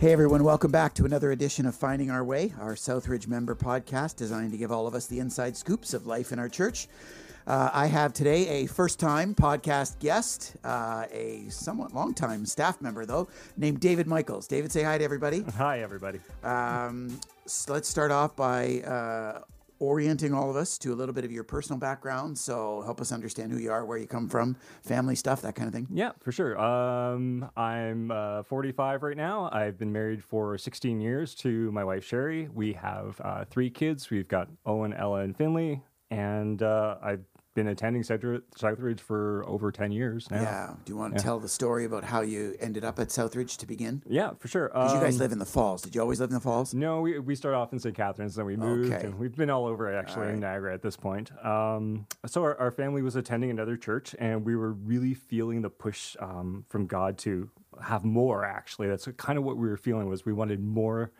Hey everyone, welcome back to another edition of Finding Our Way, our Southridge member podcast designed to give all of us the inside scoops of life in our church. Uh, I have today a first time podcast guest, uh, a somewhat long time staff member, though, named David Michels. David, say hi to everybody. Hi, everybody. Um, so let's start off by uh, orienting all of us to a little bit of your personal background. So help us understand who you are, where you come from, family stuff, that kind of thing. Yeah, for sure. Um, I'm uh, 45 right now. I've been married for 16 years to my wife, Sherry. We have uh, three kids. We've got Owen, Ella, and Finley. And uh, I've been attending Southridge for over 10 years now. Yeah. Do you want to Yeah. tell the story about how you ended up at Southridge to begin? Yeah, for sure. Because you guys Um, live in the Falls. Did you always live in the Falls? No, we, we started off in St. Catharines, then we moved, Okay. and we've been all over actually All in. Niagara at this point. Um, so our, our family was attending another church, and we were really feeling the push um, from God to have more. Actually, that's kind of what we were feeling was we wanted more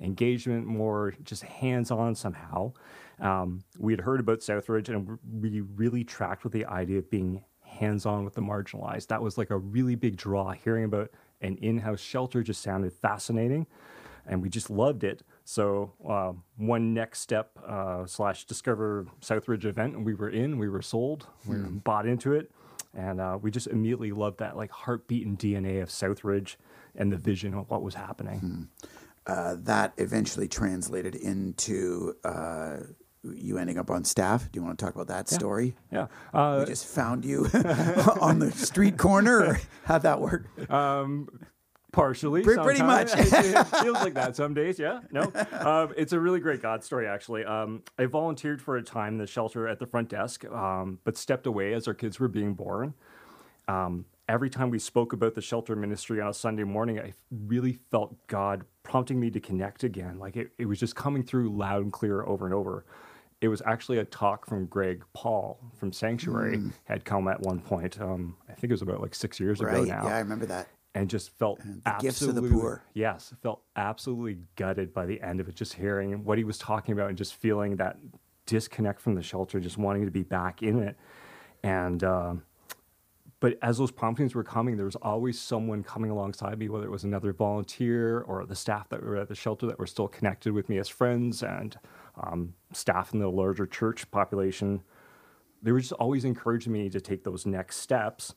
engagement, more just hands-on somehow. Um, we had heard about Southridge, and we really tracked with the idea of being hands-on with the marginalized. That was like a really big draw. Hearing about an in-house shelter just sounded fascinating and we just loved it. So uh, one next step uh, slash discover Southridge event, and we were in, we were sold, we were bought into it, and uh, we just immediately loved that like heartbeat and DNA of Southridge and the vision of what was happening. Uh, that eventually translated into uh, you ending up on staff. Do you want to talk about that story? Yeah. Uh, We just found you on the street corner, how'd that work? Um, partially, Pre- pretty much. it feels like that some days. Yeah, no, um, it's a really great God story. Actually, um, I volunteered for a time in the shelter at the front desk, um, but stepped away as our kids were being born. Um, every time we spoke about the shelter ministry on a Sunday morning, I really felt God prompting me to connect again. Like it, it was just coming through loud and clear over and over. It was actually a talk from Greg Paul from Sanctuary Hmm. had come at one point. Um, I think it was about like six years ago now Yeah, I remember that. and just felt the gifts of the absolutely poor. yes felt absolutely gutted by the end of it just hearing what he was talking about and just feeling that disconnect from the shelter just wanting to be back in it and um, but as those promptings were coming there was always someone coming alongside me whether it was another volunteer or the staff that were at the shelter that were still connected with me as friends and um, staff in the larger church population they were just always encouraging me to take those next steps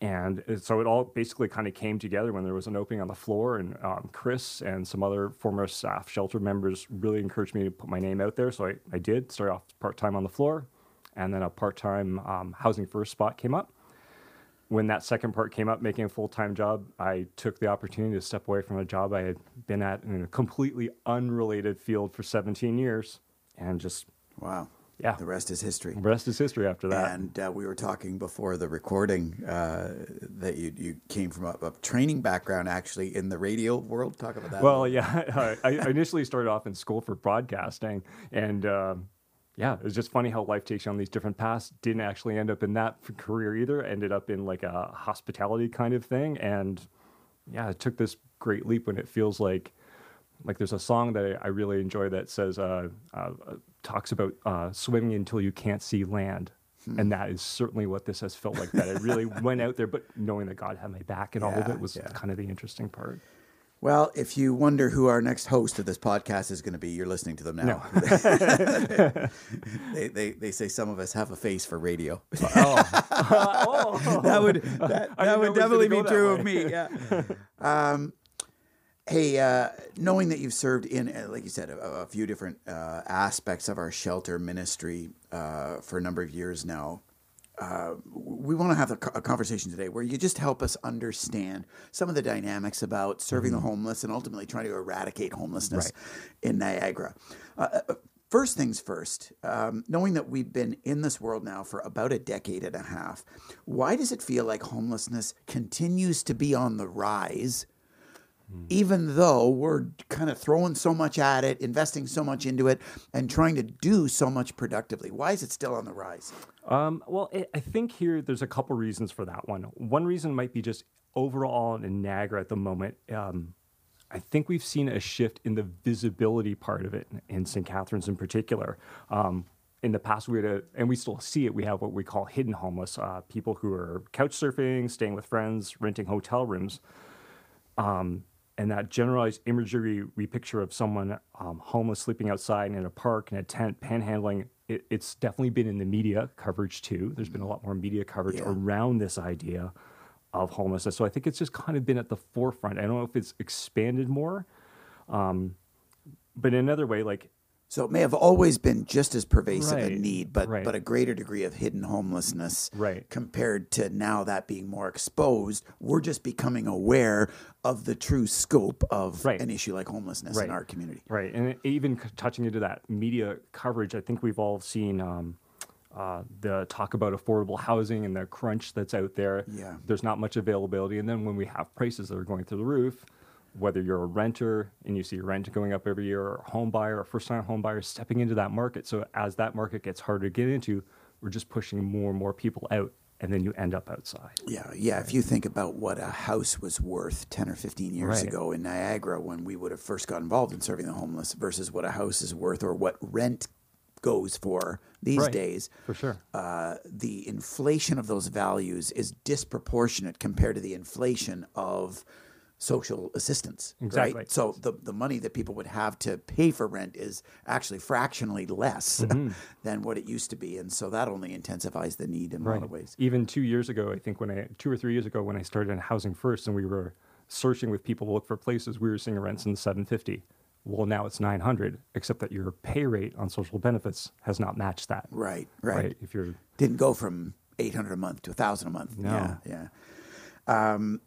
and so it all basically kind of came together when there was an opening on the floor, and um, Chris and some other former staff shelter members really encouraged me to put my name out there. So I, I did start off part time on the floor, and then a part time um, housing first spot came up. When that second part came up, making a full time job, I took the opportunity to step away from a job I had been at in a completely unrelated field for 17 years, and just Wow. Yeah. The rest is history. the rest is history after that. And uh, we were talking before the recording uh, that you, you came from a, a training background actually in the radio world. Talk about that. Well, yeah, I, I initially started off in school for broadcasting, and um, yeah, it's just funny how life takes you on these different paths. Didn't actually end up in that career either. Ended up in like a hospitality kind of thing, and yeah, it took this great leap when it feels like like there's a song that I I really enjoy that says uh, uh, talks about uh, swimming until you can't see land. Hmm. And that is certainly what this has felt like. That I really went out there, but knowing that God had my back and all of it was yeah. kind of the interesting part. Well, if you wonder who our next host of this podcast is going to be, you're listening to them now. they, they, they say some of us have a face for radio. oh, that would that, that would definitely be gonna go that true of me. Yeah. um, hey, uh, knowing that you've served in, uh, like you said, a, a few different uh, aspects of our shelter ministry uh, for a number of years now. Uh, we want to have a, a conversation today where you just help us understand some of the dynamics about serving the homeless and ultimately trying to eradicate homelessness in Niagara. Uh, uh, First things first, um, knowing that we've been in this world now for about a decade and a half, why does it feel like homelessness continues to be on the rise, even though we're kind of throwing so much at it, investing so much into it, and trying to do so much productively? Why is it still on the rise? Um, well, I I think here there's a couple reasons for that one. One reason might be just overall in Niagara at the moment. Um, I think we've seen a shift in the visibility part of it in St. Catharines in particular. Um, in the past, we had a, and we still see it. We have what we call hidden homeless uh, people who are couch surfing, staying with friends, renting hotel rooms. Um, and that generalized imagery we picture of someone um, homeless sleeping outside in a park in a tent panhandling it, it's definitely been in the media coverage too. There's been a lot more media coverage Yeah. around this idea of homelessness. So i think it's just kind of been at the forefront. I don't know if it's expanded more um, but in another way like So it may have always been just as pervasive a need, but right. but a greater degree of hidden homelessness Right. compared to now that being more exposed. We're just becoming aware of the true scope of Right. an issue like homelessness in our community. Right, and even touching into that media coverage, I think we've all seen um, uh, the talk about affordable housing and the crunch that's out there. Yeah. there's not much availability, and then when we have prices that are going through the roof, whether you're a renter and you see your rent going up every year, or a home buyer, or first-time home buyer stepping into that market. So as that market gets harder to get into, we're just pushing more and more people out, and then you end up outside. Yeah, yeah. If you think about what a house was worth 10 or 15 years Right. ago in Niagara when we would have first got involved in serving the homeless versus what a house is worth or what rent goes for these Right. days, For sure. uh, the inflation of those values is disproportionate compared to the inflation of social assistance. Exactly. Right? So the, the money that people would have to pay for rent is actually fractionally less than what it used to be. And so that only intensifies the need in a lot of ways. Even two years ago, I think when I two or three years ago when I started in housing first, and we were searching with people to look for places, we were seeing rents in the seven fifty. Well, now it's nine hundred, except that your pay rate on social benefits has not matched that. Right, right. If you're didn't go from 800 a month to 1000 a month No. yeah yeah um,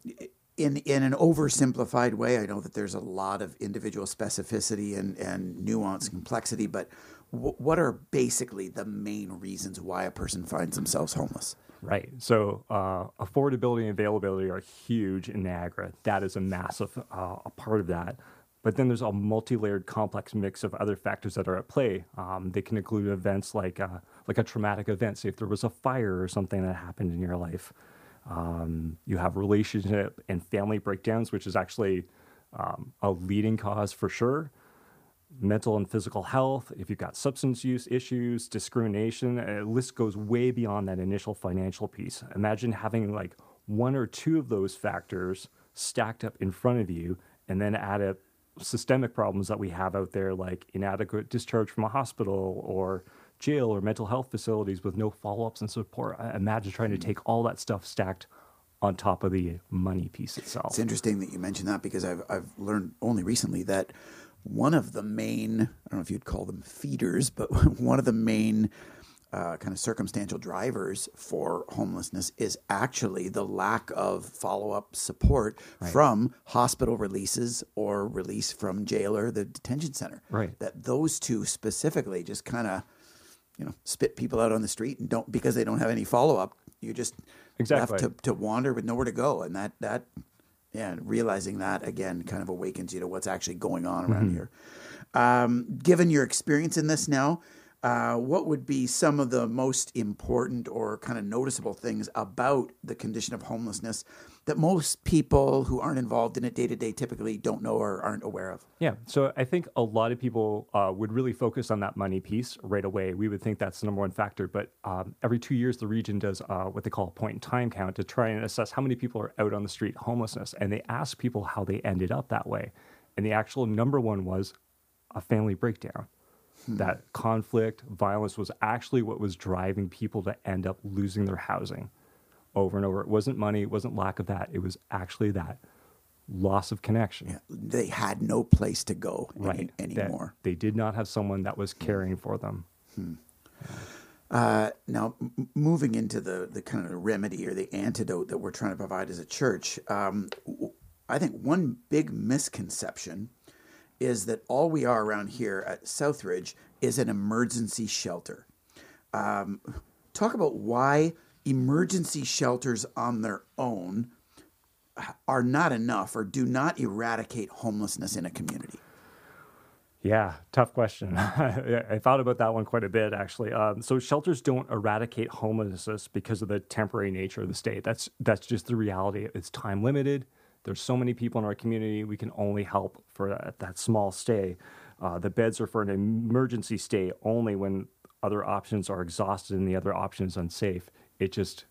in in an oversimplified way i know that there's a lot of individual specificity and and nuance and complexity but w- what are basically the main reasons why a person finds themselves homeless Right. So uh, affordability and availability are huge in Niagara. That is a massive uh, a part of that. But then there's a multi-layered, complex mix of other factors that are at play. Um, they can include events like uh, like a traumatic event. Say if there was a fire or something that happened in your life. Um, you have relationship and family breakdowns, which is actually um, a leading cause for sure mental and physical health, if you've got substance use issues, discrimination, a list goes way beyond that initial financial piece. Imagine having like one or two of those factors stacked up in front of you, and then add a systemic problems that we have out there, like inadequate discharge from a hospital or jail or mental health facilities with no follow ups and support. I- Imagine trying to take all that stuff stacked on top of the money piece itself. It's interesting that you mentioned that because I've I've learned only recently that one of the main I don't know if you'd call them feeders, but one of the main uh, kind of circumstantial drivers for homelessness is actually the lack of follow up support from hospital releases or release from jail or the detention center. Right. That those two specifically just kind of you know spit people out on the street and don't because they don't have any follow up. You just Exactly. left to, to wander with nowhere to go, and that that yeah, realizing that again kind of awakens you to what's actually going on around here. Um, given your experience in this now, uh, what would be some of the most important or kind of noticeable things about the condition of homelessness that most people who aren't involved in it day to day typically don't know or aren't aware of? Yeah, so I think a lot of people uh, would really focus on that money piece right away. We would think that's the number one factor, but um, every two years, the region does uh, what they call a point in time count to try and assess how many people are out on the street homelessness. And they ask people how they ended up that way. And the actual number one was a family breakdown. That conflict, violence was actually what was driving people to end up losing their housing over and over. It wasn't money, it wasn't lack of that, it was actually that loss of connection. They had no place to go any, right that anymore. they did not have someone that was caring for them Uh, now, m- moving into the, the kind of remedy or the antidote that we're trying to provide as a church, um, w- I think one big misconception is that all we are around here at Southridge is an emergency shelter. Um, talk about why emergency shelters on their own are not enough or do not eradicate homelessness in a community. yeah tough question. I thought about that one quite a bit actually. Um, so shelters don't eradicate homelessness because of the temporary nature of the state. That's that's just the reality. It's time limited there's so many people in our community we can only help for that, that small stay. Uh, the beds are for an emergency stay only when other options are exhausted and the other option is unsafe. It just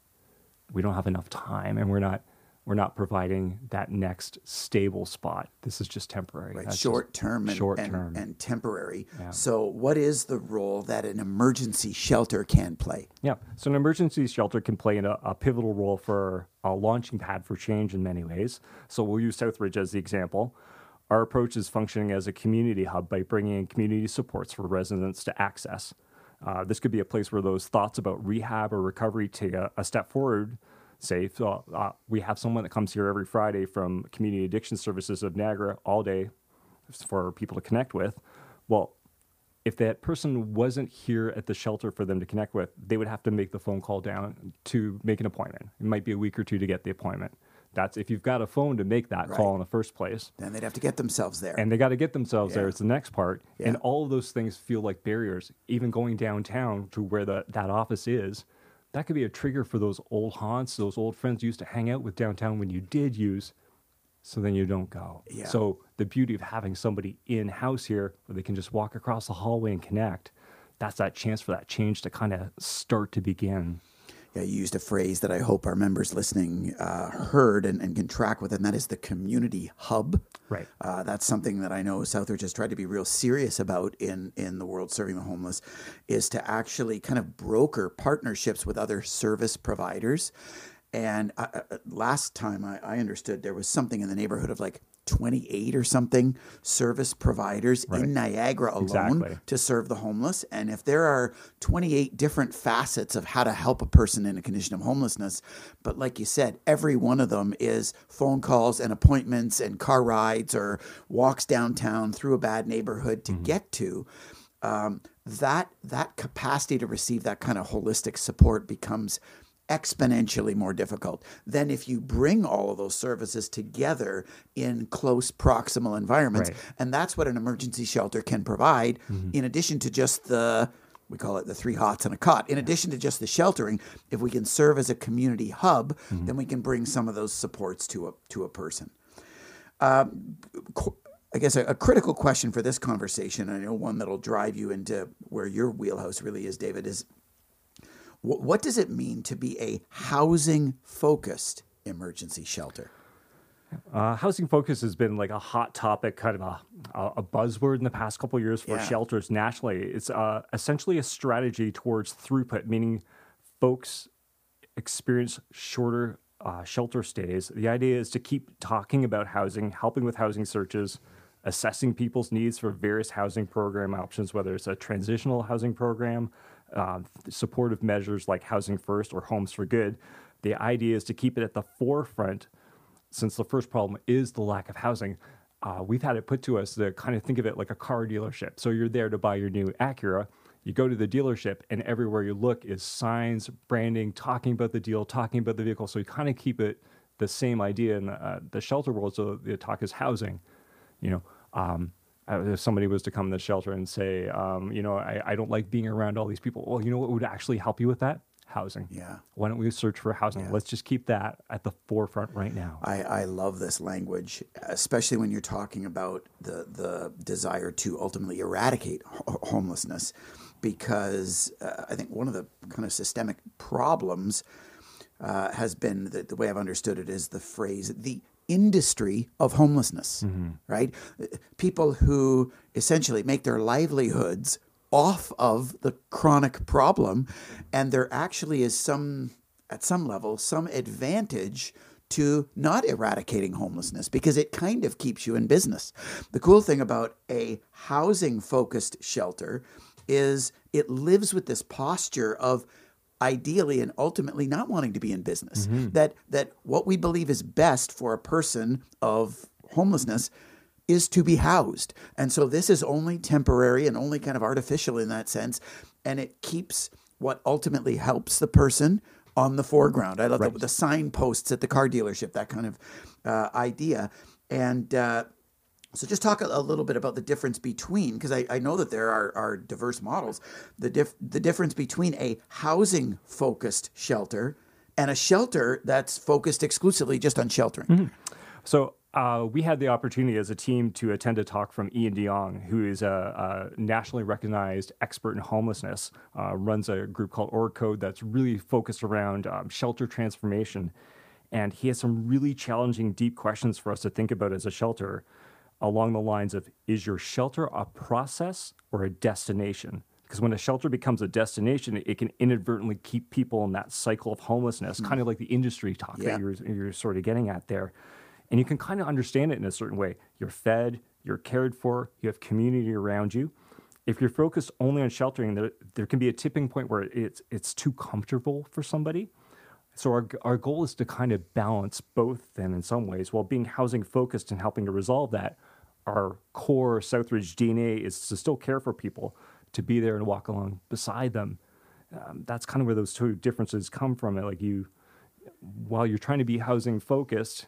we don't have enough time and we're not we're not providing that next stable spot. This is just temporary. Right, short term and, short and, term. and temporary. Yeah. So, what is the role that an emergency shelter can play? Yeah. So an emergency shelter can play in a, a pivotal role for a launching pad for change in many ways. So we'll use Southridge as the example. Our approach is functioning as a community hub by bringing in community supports for residents to access. Uh, this could be a place where those thoughts about rehab or recovery take a, a step forward. Say, so, uh, we have someone that comes here every Friday from Community Addiction Services of Niagara all day for people to connect with. Well, if that person wasn't here at the shelter for them to connect with, they would have to make the phone call down to make an appointment. It might be a week or two to get the appointment. That's if you've got a phone to make that call in the first place. Then they'd have to get themselves there. And they got to get themselves there. It's the next part. Yeah. And all of those things feel like barriers. Even going downtown to where the, that office is, that could be a trigger for those old haunts, those old friends you used to hang out with downtown when you did use. So then you don't go. Yeah. So the beauty of having somebody in house here where they can just walk across the hallway and connect, that's that chance for that change to kind of start to begin. Yeah, you used a phrase that I hope our members listening uh, heard and, and can track with, and that is the community hub. Right. Uh, that's something that I know Southridge has tried to be real serious about in in the world serving the homeless, is to actually kind of broker partnerships with other service providers. And uh, uh, last time I, I understood there was something in the neighborhood of like 28 or something service providers in Niagara alone Exactly. to serve the homeless. And if there are 28 different facets of how to help a person in a condition of homelessness, but like you said, every one of them is phone calls and appointments and car rides or walks downtown through a bad neighborhood to get to. Um, that that capacity to receive that kind of holistic support becomes exponentially more difficult than if you bring all of those services together in close proximal environments. Right. and that's what an emergency shelter can provide mm-hmm. in addition to just the we call it the three hots and a cot. In addition to just the sheltering if we can serve as a community hub mm-hmm. then we can bring some of those supports to a to a person. Um, qu- I guess a, a critical question for this conversation, I know one that'll drive you into where your wheelhouse really is, David, is wh- what does it mean to be a housing focused emergency shelter? Uh, housing focus has been like a hot topic, kind of a, a a buzzword in the past couple of years for Yeah. shelters nationally. It's uh, essentially a strategy towards throughput, meaning folks experience shorter uh, shelter stays. The idea is to keep talking about housing, helping with housing searches, assessing people's needs for various housing program options, whether it's a transitional housing program, uh, supportive measures like Housing First or Homes for Good. The idea is to keep it at the forefront since the first problem is the lack of housing, uh, we've had it put to us to kind of think of it like a car dealership. So you're there to buy your new Acura. You go to the dealership, and everywhere you look is signs, branding, talking about the deal, talking about the vehicle. So you kind of keep it the same idea in the, uh, the shelter world. So the talk is housing. You know, um, if somebody was to come to the shelter and say, um, you know, I, I don't like being around all these people. Well, you know what would actually help you with that? Housing. Yeah. Why don't we search for housing? Let's just keep that at the forefront right now. I, I love this language, especially when you're talking about the, the desire to ultimately eradicate ho- homelessness, because uh, I think one of the kind of systemic problems uh, has been the, the way I've understood it is the phrase the industry of homelessness, mm-hmm. right? People who essentially make their livelihoods off of the chronic problem, and there actually is some, at some level, some advantage to not eradicating homelessness because it kind of keeps you in business. The cool thing about a housing focused shelter is it lives with this posture of ideally and ultimately not wanting to be in business. That that what we believe is best for a person of homelessness is to be housed. And so this is only temporary and only kind of artificial in that sense and it keeps what ultimately helps the person on the foreground. I love the, the signposts at the car dealership, that kind of uh, idea. And uh, so just talk a, little bit about the difference between, because I, I know that there are, are diverse models, the, dif- the difference between a housing focused shelter and a shelter that's focused exclusively just on sheltering. So uh, we had the opportunity as a team to attend a talk from Iain De Jong, who is a, a nationally recognized expert in homelessness, uh, runs a group called OrgCode that's really focused around um, shelter transformation. And he has some really challenging, deep questions for us to think about as a shelter along the lines of is your shelter a process or a destination? Because when a shelter becomes a destination, it can inadvertently keep people in that cycle of homelessness, hmm. kind of like the industry talk Yeah. that you're, you're sort of getting at there. And you can kind of understand it in a certain way. You're fed, you're cared for, you have community around you. If you're focused only on sheltering, there, there can be a tipping point where it's, it's too comfortable for somebody. So our, our goal is to kind of balance both then in some ways while being housing focused and helping to resolve that. Our core Southridge DNA is to still care for people, to be there and walk along beside them. Um, that's kind of where those two differences come from. Like you, while you're trying to be housing focused,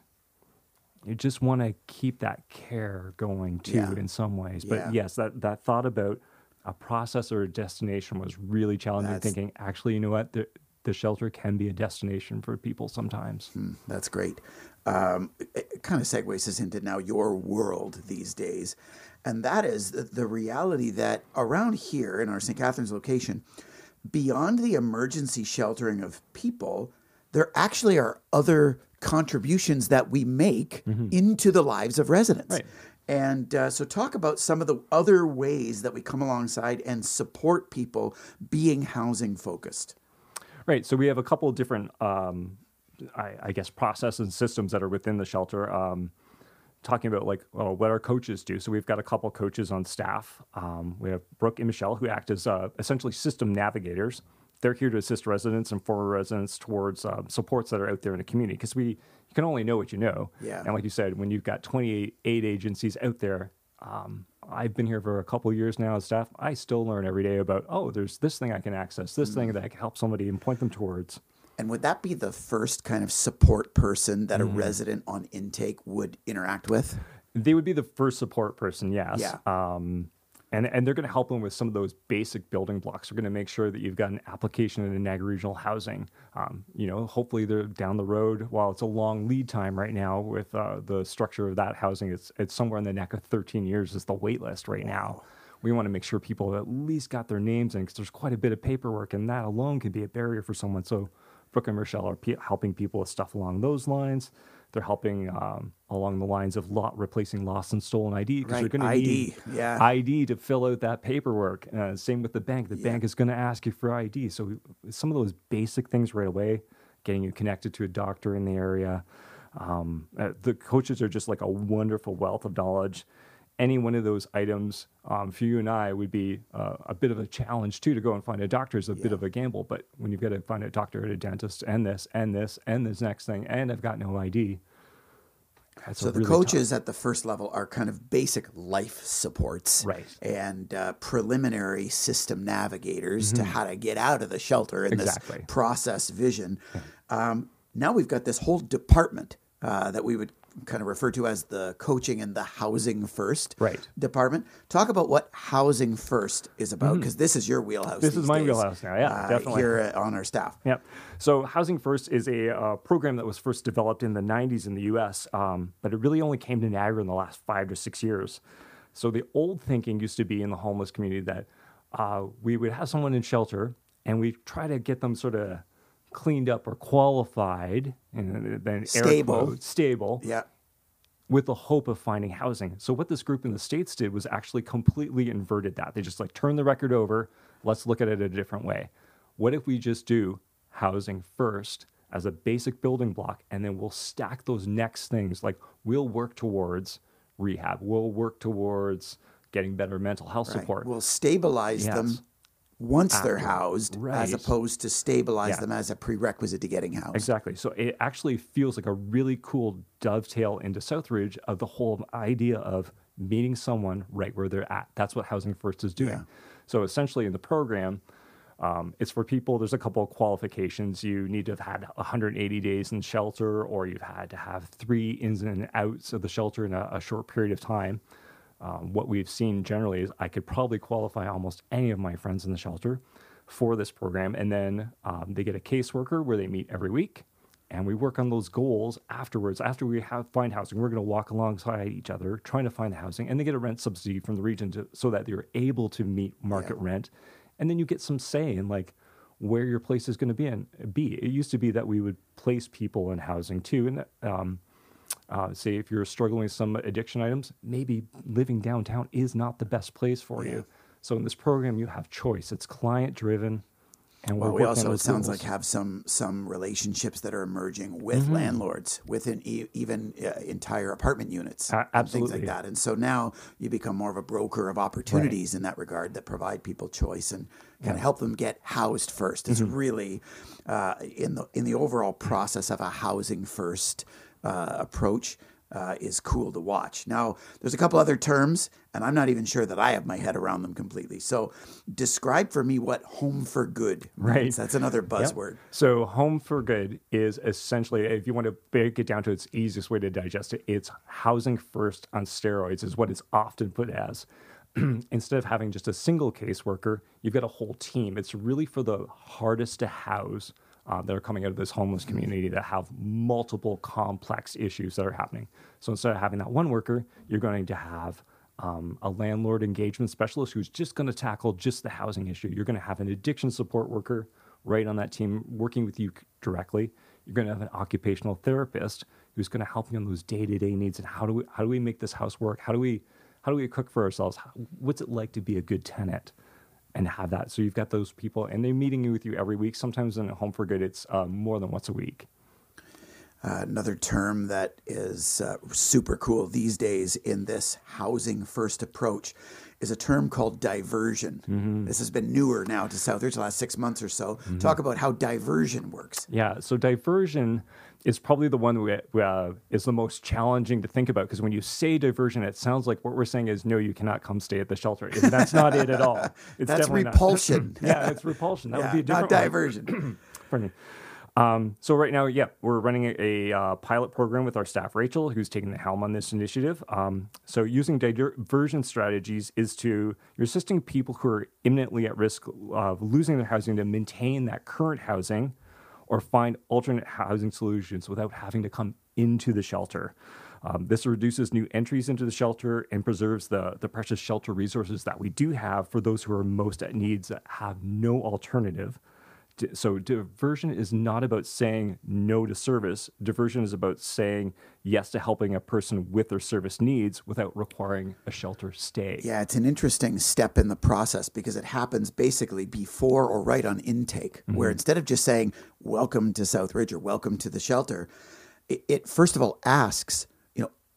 you just want to keep that care going too Yeah. in some ways. But Yeah. yes, that, that thought about a process or a destination was really challenging. That's- Thinking, actually, you know what? The, the shelter can be a destination for people sometimes. Mm, That's great. Um, it, kind of segues us into now your world these days. And that is the, reality that around here in our St. Catharines location, beyond the emergency sheltering of people, there actually are other contributions that we make into the lives of residents. Right. And uh, so, talk about some of the other ways that we come alongside and support people being housing focused. Right. So we have a couple of different, um, I, I guess, processes and systems that are within the shelter. Um, talking about like well, what our coaches do. So we've got a couple coaches on staff. Um, we have Brooke and Michelle who act as uh, essentially system navigators. They're here to assist residents and former residents towards uh, supports that are out there in the community because we you can only know what you know. Yeah. And like you said, when you've got 28 agencies out there, um, I've been here for a couple years now as staff. I still learn every day about oh, there's this thing I can access, this thing that I can help somebody and point them towards. And would that be the first kind of support person that Mm-hmm. a resident on intake would interact with? They would be the first support person, yes. Yeah. Um, and, and they're going to help them with some of those basic building blocks. They're going to make sure that you've got an application in the Niagara Regional Housing. Um, you know, hopefully they're down the road. While it's a long lead time right now with uh, the structure of that housing, it's it's somewhere in the neck of 13 years is the wait list right now. We want to make sure people at least got their names in because there's quite a bit of paperwork, and that alone can be a barrier for someone. So Brooke and Michelle are pe- helping people with stuff along those lines. They're helping um, along the lines of lot replacing lost and stolen ID because Right, they're going to ID, need yeah. ID to fill out that paperwork. Uh, same with the bank. The bank is going to ask you for ID. So we- some of those basic things right away, getting you connected to a doctor in the area. Um, uh, the coaches are just like a wonderful wealth of knowledge. Any one of those items um, for you and I would be uh, a bit of a challenge too. To go and find a doctor is a bit of a gamble. But when you've got to find a doctor and a dentist and this and this and this next thing, and I've got no ID. That's So the really tough- coaches at the first level are kind of basic life supports, Right. And uh, preliminary system navigators to how to get out of the shelter in Mm-hmm. Exactly. this process vision. Um, now we've got this whole department uh, that we would kind of refer to as the coaching and the housing first Right. department. Talk about what housing first is about because this is your wheelhouse. Mm-hmm. This is my days, wheelhouse now, yeah, uh, definitely. Here on our staff. Yep. So Housing First is a uh, program that was first developed in the 90s in the US, um, but it really only came to Niagara in the last five to six years. So the old thinking used to be in the homeless community that uh, we would have someone in shelter and we try to get them sort of cleaned up or qualified and then Stable. quotes, stable Yeah. with the hope of finding housing. So what this group in the states did was actually completely inverted that. They just like turn the record over. Let's look at it a different way. What if we just do housing first as a basic building block and then we'll stack those next things like we'll work towards rehab. We'll work towards getting better mental health Right. support. We'll stabilize them Once they're housed, as opposed to stabilize Yeah. them as a prerequisite to getting housed. Exactly. So it actually feels like a really cool dovetail into Southridge of the whole idea of meeting someone right where they're at. That's what Housing First is doing. Yeah. So essentially, in the program, um, it's for people. There's a couple of qualifications. You need to have had 180 days in shelter, or you've had to have three ins and outs of the shelter in a, a short period of time. Um, what we've seen generally is I could probably qualify almost any of my friends in the shelter for this program. And then um, they get a caseworker where they meet every week and we work on those goals afterwards. After we have find housing, we're going to walk alongside each other trying to find the housing and they get a rent subsidy from the region to, so that they're able to meet market rent. And then you get some say in like, where your place is going to be and be. It used to be that we would place people in housing too, and um, uh, say if you're struggling with some addiction items, maybe living downtown is not the best place for Yeah. you. So in this program, you have choice. It's client driven, and Well, we also it sounds like have some some relationships that are emerging with Mm-hmm. landlords within e- even uh, entire apartment units, A- and things like that. And so now you become more of a broker of opportunities in that regard that provide people choice and kind of help them get housed 1st It's Mm-hmm. really uh, in the in the overall process of a housing first uh, approach. Uh, is cool to watch. Now, there's a couple other terms, and I'm not even sure that I have my head around them completely. So, describe for me what home for good means. Right. That's another Yep. buzzword. So, home for good is essentially, if you want to break it down to its easiest way to digest it, it's housing first on steroids, is what it's often put as. Instead of having just a single caseworker, you've got a whole team. It's really for the hardest to house uh, that are coming out of this homeless community that have multiple complex issues that are happening. So, instead of having that one worker, you're going to have um, a landlord engagement specialist who's just going to tackle just the housing issue. You're going to have an addiction support worker right on that team working with you directly. You're going to have an occupational therapist who's going to help you on those day-to-day needs and how do we how do we make this house work? How do we how do we cook for ourselves? How, what's it like to be a good tenant? And have that. So you've got those people, and they're meeting you with you every week. Sometimes in a home for good, it's uh, more than once a week. Uh, another term that is uh, super cool these days in this housing first approach is a term called diversion. Mm-hmm. This has been newer now to Southridge the last six months or so. Talk about how diversion works. Yeah, so diversion is probably the one that uh, is the most challenging to think about because when you say diversion, it sounds like what we're saying is no, you cannot come stay at the shelter. And that's not it at all. It's That's definitely not. repulsion. yeah, it's repulsion. That yeah, would be a not different one. diversion. Pardon me. Um, so right now, yeah, we're running a, a uh, pilot program with our staff, Rachel, who's taking the helm on this initiative. Um, so using diversion strategies is to you're assisting people who are imminently at risk of losing their housing to maintain that current housing, or find alternate housing solutions without having to come into the shelter. Um, this reduces new entries into the shelter and preserves the, the precious shelter resources that we do have for those who are most at needs that have no alternative. So diversion is not about saying no to service. Diversion is about saying yes to helping a person with their service needs without requiring a shelter stay. Yeah, it's an interesting step in the process because it happens basically before or right on intake, Mm-hmm. where instead of just saying, Welcome to Southridge or welcome to the shelter, it, it first of all asks,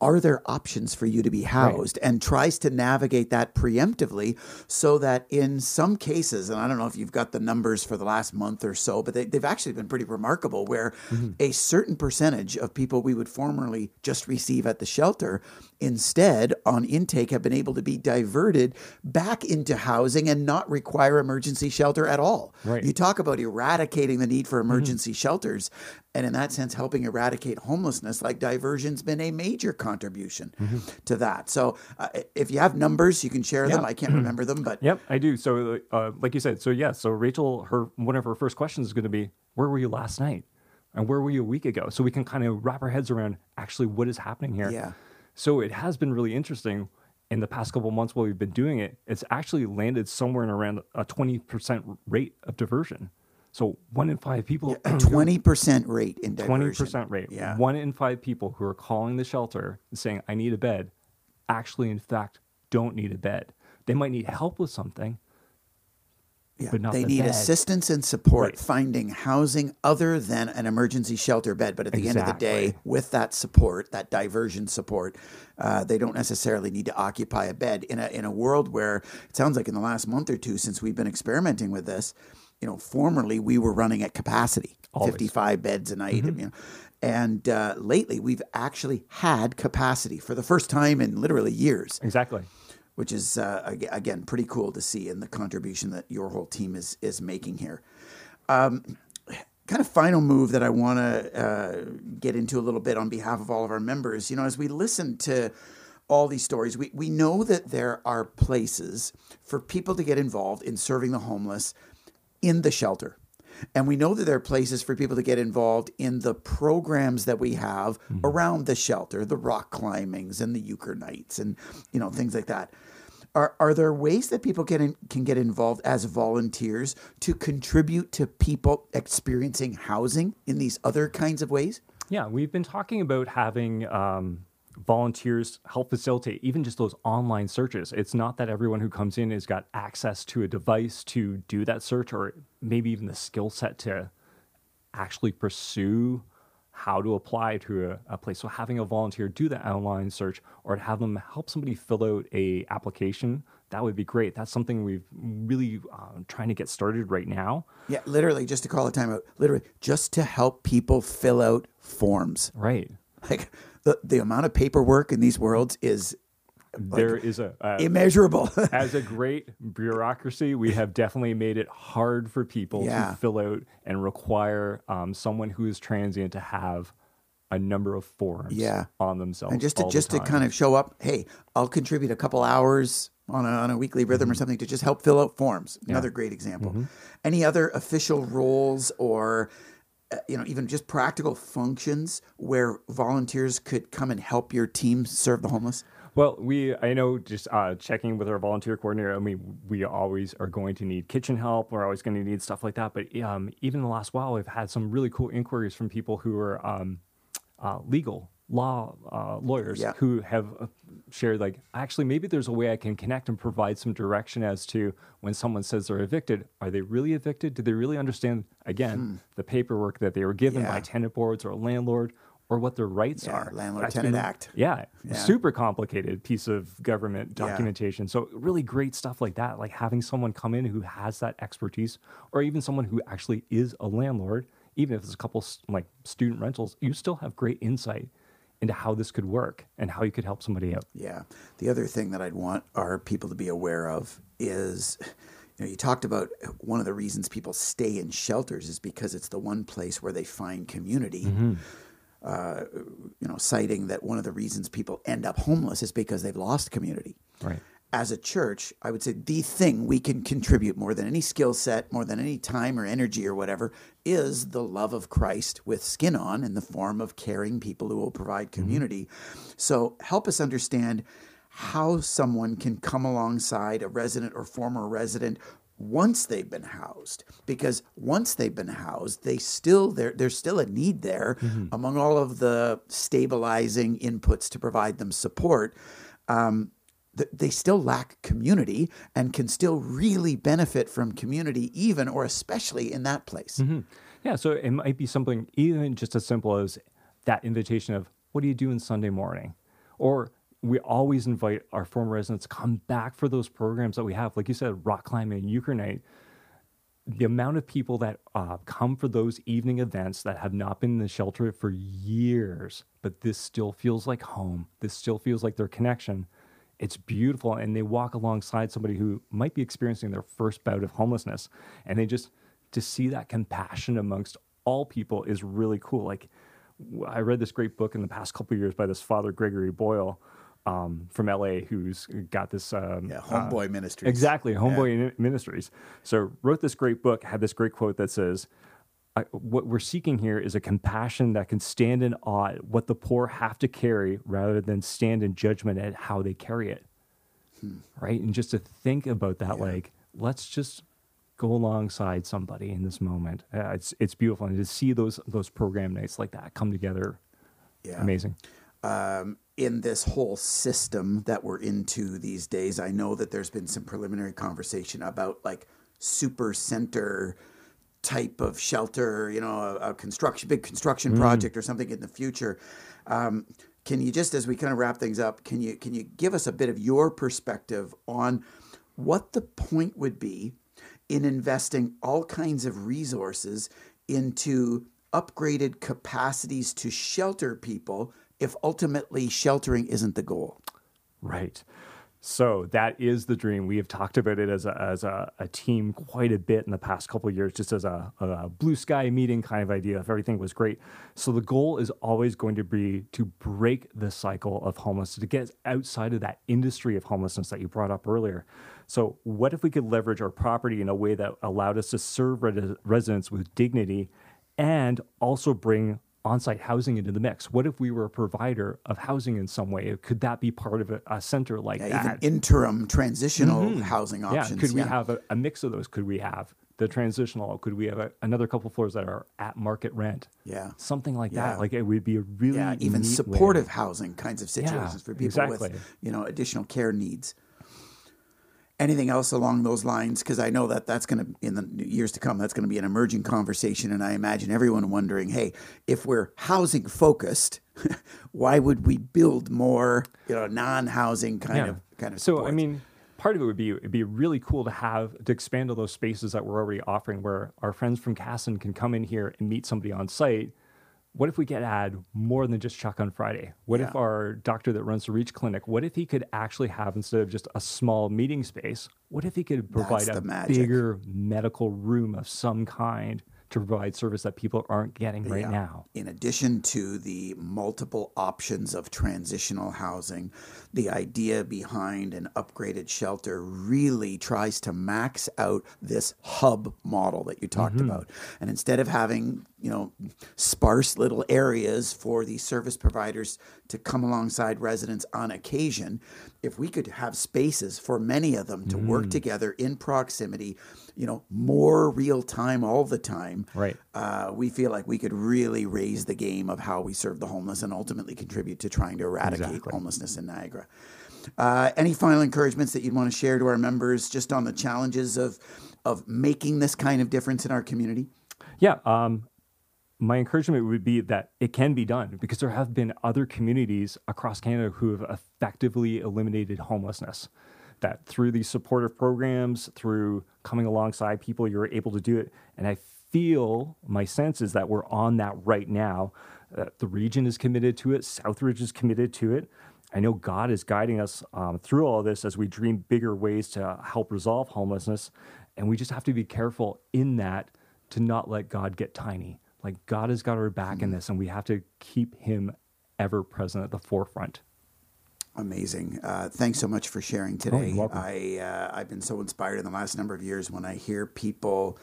are there options for you to be housed and tries to navigate that preemptively so that in some cases, and I don't know if you've got the numbers for the last month or so, but they, they've actually been pretty remarkable where mm-hmm. a certain percentage of people we would formerly just receive at the shelter instead on intake have been able to be diverted back into housing and not require emergency shelter at all. Right. You talk about eradicating the need for mm-hmm. emergency shelters and in that sense helping eradicate homelessness like diversion's been a major contribution to that. So uh, if you have numbers you can share them. I can't remember them but Yep, I do. So, uh, like you said, so yeah, so Rachel, her one of her first questions is going to be, "Where were you last night?" and "Where were you a week ago?" So we can kind of wrap our heads around actually what is happening here. Yeah. So it has been really interesting in the past couple of months while we've been doing it. It's actually landed somewhere in around a twenty percent rate of diversion. So one in five people, a 20% rate in diversion. twenty percent rate. Yeah. One in five people who are calling the shelter and saying, "I need a bed," actually, in fact, don't need a bed. They might need help with something, Yeah, but not they the need bed. assistance and support Right. finding housing other than an emergency shelter bed. But at the end of the day, with that support, that diversion support, uh, they don't necessarily need to occupy a bed in a in a world where it sounds like in the last month or two since we've been experimenting with this. You know, formerly we were running at capacity, Always. fifty-five beds a night. You know, and uh, lately we've actually had capacity for the first time in literally years Exactly. which is uh, again pretty cool to see in the contribution that your whole team is is making here. Um, kind of final move that I want to uh, get into a little bit on behalf of all of our members. You know, as we listen to all these stories, we we know that there are places for people to get involved in serving the homeless in the shelter. And we know that there are places for people to get involved in the programs that we have around the shelter, the rock climbings and the euchre nights and you know things like that. Are are there ways that people in, can get involved as volunteers to contribute to people experiencing housing in these other kinds of ways? Yeah, we've been talking about having um, volunteers help facilitate even just those online searches. It's not that everyone who comes in has got access to a device to do that search or maybe even the skill set to actually pursue how to apply to a, a, place. So having a volunteer do the online search or to have them help somebody fill out a application, that would be great. That's something we've really uh, trying to get started right now. Yeah, literally just to call a timeout. Literally just to help people fill out forms. Right. Like the the amount of paperwork in these worlds is there is a uh, immeasurable. as a great bureaucracy, we have definitely made it hard for people Yeah. to fill out and require um, someone who is transient to have a number of forms Yeah. on themselves. and just to just to kind of show up, hey, I'll contribute a couple hours on a, on a weekly rhythm Mm-hmm. or something to just help fill out forms. Another great example. Any other official roles or you know even just practical functions where volunteers could come and help your team serve the homeless? Well, we I know just uh, checking with our volunteer coordinator. I mean, we always are going to need kitchen help. We're always going to need stuff like that. But um, even in the last while, we've had some really cool inquiries from people who are um, uh, legal law uh, lawyers Yeah. who have uh, shared like actually maybe there's a way I can connect and provide some direction as to when someone says they're evicted, are they really evicted? Do they really understand again the paperwork that they were given Hmm. Yeah. by tenant boards or a landlord? Or what their rights Yeah, are. Landlord Tenant Act. Yeah, Yeah. super complicated piece of government documentation. So really great stuff like that, like having someone come in who has that expertise, or even someone who actually is a landlord. Even if it's a couple like student rentals, you still have great insight into how this could work and how you could help somebody out. Yeah. The other thing that I'd want our people to be aware of is you know, you talked about one of the reasons people stay in shelters is because it's the one place where they find community. Uh, you know, citing that one of the reasons people end up homeless is because they've lost community. Right. As a church, I would say the thing we can contribute more than any skill set, more than any time or energy or whatever, is the love of Christ with skin on in the form of caring people who will provide community. So help us understand how someone can come alongside a resident or former resident once they've been housed because once they've been housed they still there there's still a need there among all of the stabilizing inputs to provide them support. Um, they still lack community and can still really benefit from community even or especially in that place Yeah, so it might be something even just as simple as that invitation of what do you do on Sunday morning? Or we always invite our former residents to come back for those programs that we have. Like you said, rock climbing and euchre night. The amount of people that uh, come for those evening events that have not been in the shelter for years, but this still feels like home. This still feels like their connection. It's beautiful. And they walk alongside somebody who might be experiencing their first bout of homelessness. And they just, to see that compassion amongst all people is really cool. Like, I read this great book in the past couple of years by this Father Gregory Boyle um, from LA, who's got this um, yeah homeboy ministries Exactly, Homeboy Ministries. So wrote this great book, had this great quote that says, I, "What we're seeking here is a compassion that can stand in awe at what the poor have to carry, rather than stand in judgment at how they carry it." Right, and just to think about that, like, let's just go alongside somebody in this moment. Uh, it's it's beautiful, and to see those those program nights like that come together, Yeah. amazing. um, in this whole system that we're into these days, I know that there's been some preliminary conversation about like super center type of shelter, you know, a, a construction, big construction project or something in the future. Um, can you just, as we kind of wrap things up, can you can you give us a bit of your perspective on what the point would be in investing all kinds of resources into upgraded capacities to shelter people if ultimately sheltering isn't the goal. Right. So that is the dream. We have talked about it as a, as a, a team quite a bit in the past couple years, just as a, a blue sky meeting kind of idea if everything was great. So the goal is always going to be to break the cycle of homelessness, to get outside of that industry of homelessness that you brought up earlier. So what if we could leverage our property in a way that allowed us to serve res- residents with dignity and also bring on-site housing into the mix? What if we were a provider of housing in some way? Could that be part of a, a center like Yeah, that? interim transitional mm-hmm. housing options. yeah, could we have a, a mix of those? Could we have the transitional? Could we have a, another couple floors that are at market rent? Yeah. something like Yeah. that. Like it would be a really yeah, even neat way. supportive housing kinds of situations for people exactly. with you know additional care needs. Anything else along those lines? Because I know that that's going to in the years to come that's going to be an emerging conversation, and I imagine everyone wondering, hey, if we're housing focused, why would we build more you know non-housing kind of kind of so i mean part of it would be it'd be really cool to have to expand all those spaces that we're already offering where our friends from Casson can come in here and meet somebody on site what if we could add more than just Chuck on Friday? What if our doctor that runs the Reach Clinic, what if he could actually have, instead of just a small meeting space, what if he could provide a magic. bigger medical room of some kind to provide service that people aren't getting right Yeah. now? In addition to the multiple options of transitional housing, the idea behind an upgraded shelter really tries to max out this hub model that you talked mm-hmm. about. And instead of having, you know, sparse little areas for the service providers to come alongside residents on occasion, if we could have spaces for many of them to work together in proximity, you know, more real time all the time, Right. uh, we feel like we could really raise the game of how we serve the homeless and ultimately contribute to trying to eradicate Exactly. homelessness in Niagara. Uh, any final encouragements that you'd want to share to our members just on the challenges of of making this kind of difference in our community? Yeah. Um, my encouragement would be that it can be done because there have been other communities across Canada who have effectively eliminated homelessness. That through these supportive programs, through coming alongside people, you're able to do it. And I feel my sense is that we're on that right now. Uh, the region is committed to it, Southridge is committed to it. I know God is guiding us um, through all this as we dream bigger ways to help resolve homelessness. And we just have to be careful in that to not let God get tiny. Like God has got our back in this, and we have to keep Him ever present at the forefront. Amazing. Uh, thanks so much for sharing today. you're. I uh, I've been so inspired in the last number of years when I hear people,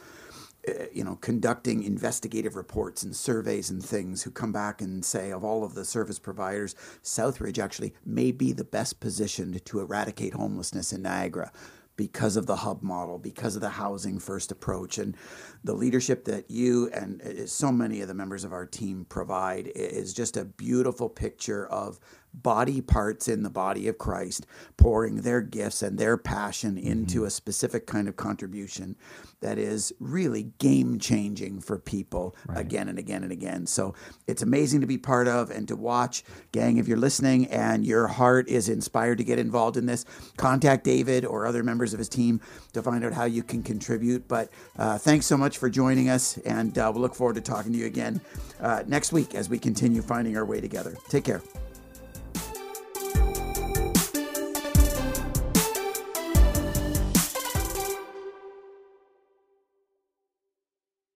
uh, you know, conducting investigative reports and surveys and things who come back and say of all of the service providers, Southridge actually may be the best positioned to eradicate homelessness in Niagara. Because of the hub model, because of the housing first approach, and the leadership that you and uh, so many of the members of our team provide is just a beautiful picture of body parts in the body of Christ, pouring their gifts and their passion into a specific kind of contribution that is really game changing for people again and again and again. So it's amazing to be part of and to watch. Gang, if you're listening and your heart is inspired to get involved in this, contact David or other members of his team to find out how you can contribute. But uh, thanks so much for joining us, and uh, we'll look forward to talking to you again uh, next week as we continue finding our way together. Take care.